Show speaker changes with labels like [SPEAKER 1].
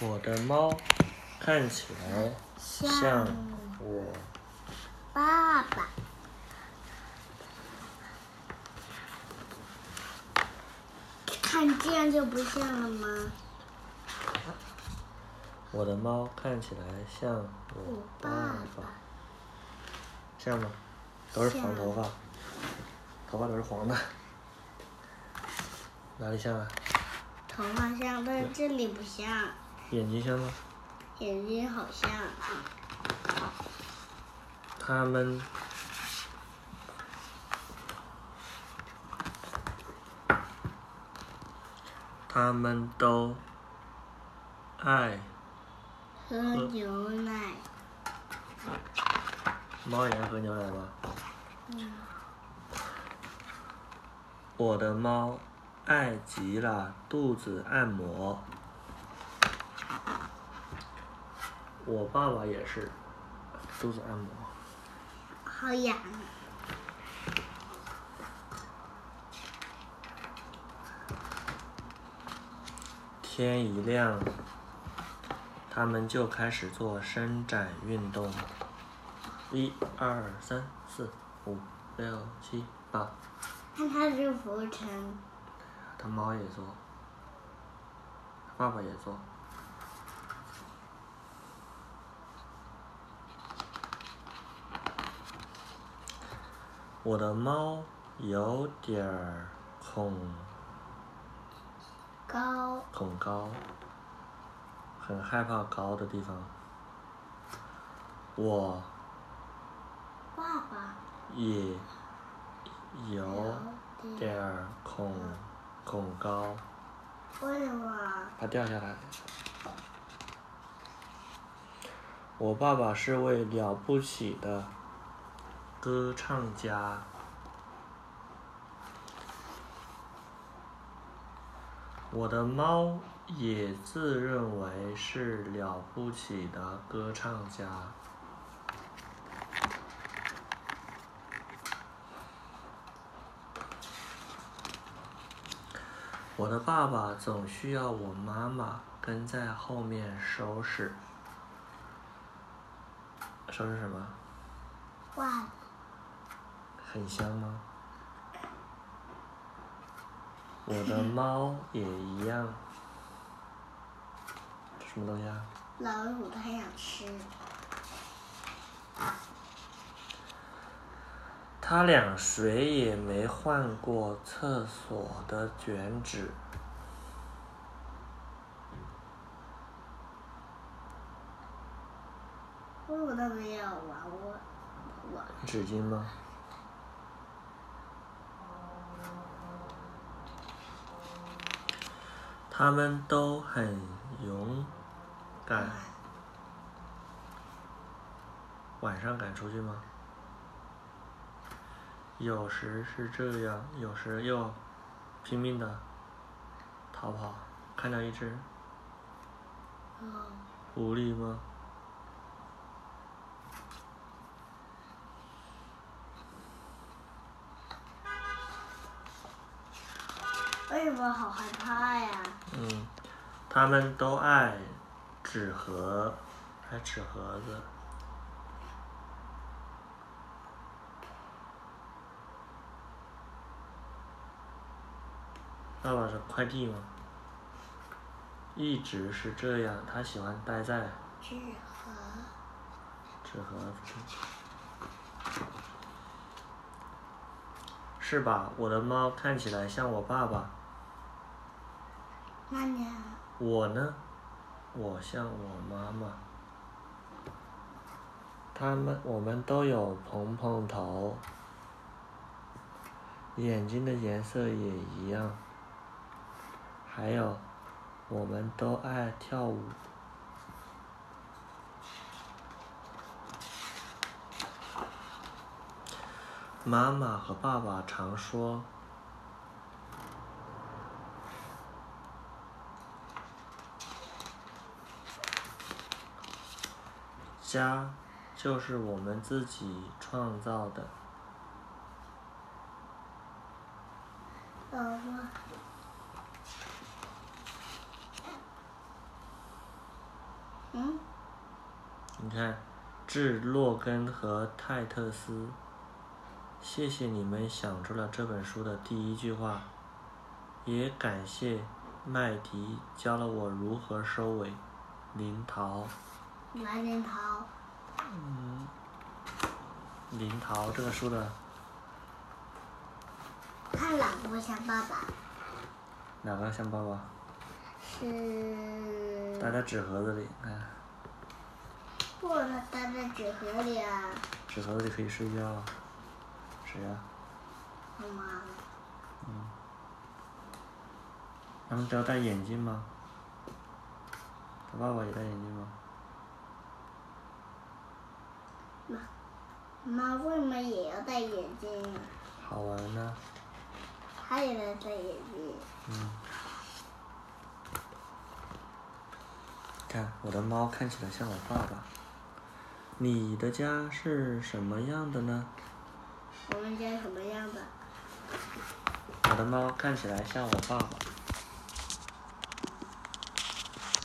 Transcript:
[SPEAKER 1] 我的猫看起来像我
[SPEAKER 2] 爸爸。看这样就不像了吗？
[SPEAKER 1] 我的猫看起来像我爸爸，像吗？都是黄头发，头发都是黄的，哪里像啊？
[SPEAKER 2] 头发像，但是这里不像。
[SPEAKER 1] 眼睛像吗？
[SPEAKER 2] 眼睛好像。
[SPEAKER 1] 他们，他们都爱
[SPEAKER 2] 喝牛奶。
[SPEAKER 1] 猫也爱喝牛奶吗？
[SPEAKER 2] 嗯。
[SPEAKER 1] 我的猫爱极了肚子按摩。我爸爸也是肚子按摩。
[SPEAKER 2] 好痒。
[SPEAKER 1] 天一亮，他们就开始做伸展运动。一、二、三、四、五、六、七、八。
[SPEAKER 2] 看它是浮沉。
[SPEAKER 1] 他猫也做，爸爸也做。我的猫有点儿恐
[SPEAKER 2] 高，
[SPEAKER 1] 恐高，很害怕高的地方。我
[SPEAKER 2] 爸爸
[SPEAKER 1] 也有点儿恐恐高。
[SPEAKER 2] 为什么？
[SPEAKER 1] 怕掉下来。我爸爸是位了不起的歌唱家。我的猫也自认为是了不起的歌唱家。我的爸爸总需要我妈妈跟在后面收拾。收拾什么？
[SPEAKER 2] 袜子。
[SPEAKER 1] 很香吗？我的猫也一样。这什么东西啊？
[SPEAKER 2] 老鼠它想吃。
[SPEAKER 1] 他俩谁也没换过厕所的卷纸。
[SPEAKER 2] 为什么他们要玩我？
[SPEAKER 1] 纸巾吗？他们都很勇敢。晚上敢出去吗？有时是这样，有时又拼命的逃跑。看到一只
[SPEAKER 2] 嗯，
[SPEAKER 1] 狐狸吗？
[SPEAKER 2] 为什么好害怕呀？
[SPEAKER 1] 嗯，他们都爱纸盒，爱纸盒子。爸爸是快递吗？一直是这样，他喜欢待在
[SPEAKER 2] 纸盒。
[SPEAKER 1] 纸盒子。是吧？我的猫看起来像我爸爸。
[SPEAKER 2] 那你？
[SPEAKER 1] 我呢？我像我妈妈。他们，我们都有蓬蓬头，眼睛的颜色也一样。还有，我们都爱跳舞。妈妈和爸爸常说。家，就是我们自己创造的。
[SPEAKER 2] 老婆。
[SPEAKER 1] 你看，致洛根和泰特斯，谢谢你们想出了这本书的第一句话，也感谢麦迪教了我如何收尾。林桃，
[SPEAKER 2] 来林桃，嗯。
[SPEAKER 1] 林桃这个书的。
[SPEAKER 2] 看老婆像爸爸。
[SPEAKER 1] 哪个像爸爸？
[SPEAKER 2] 是，
[SPEAKER 1] 待在纸盒子里，看，
[SPEAKER 2] 或者他待在纸盒里啊，
[SPEAKER 1] 纸盒子里可以睡觉。啊。谁呀、
[SPEAKER 2] 妈妈，
[SPEAKER 1] 他们都要戴眼镜吗？他爸爸也戴眼镜吗？
[SPEAKER 2] 妈为什么也要戴眼镜啊？
[SPEAKER 1] 好玩呢。
[SPEAKER 2] 他也在戴眼镜，
[SPEAKER 1] 嗯。看，我的猫看起来像我爸爸。你的家是什么样的呢？
[SPEAKER 2] 我们家什么样的？
[SPEAKER 1] 我的猫看起来像我爸爸。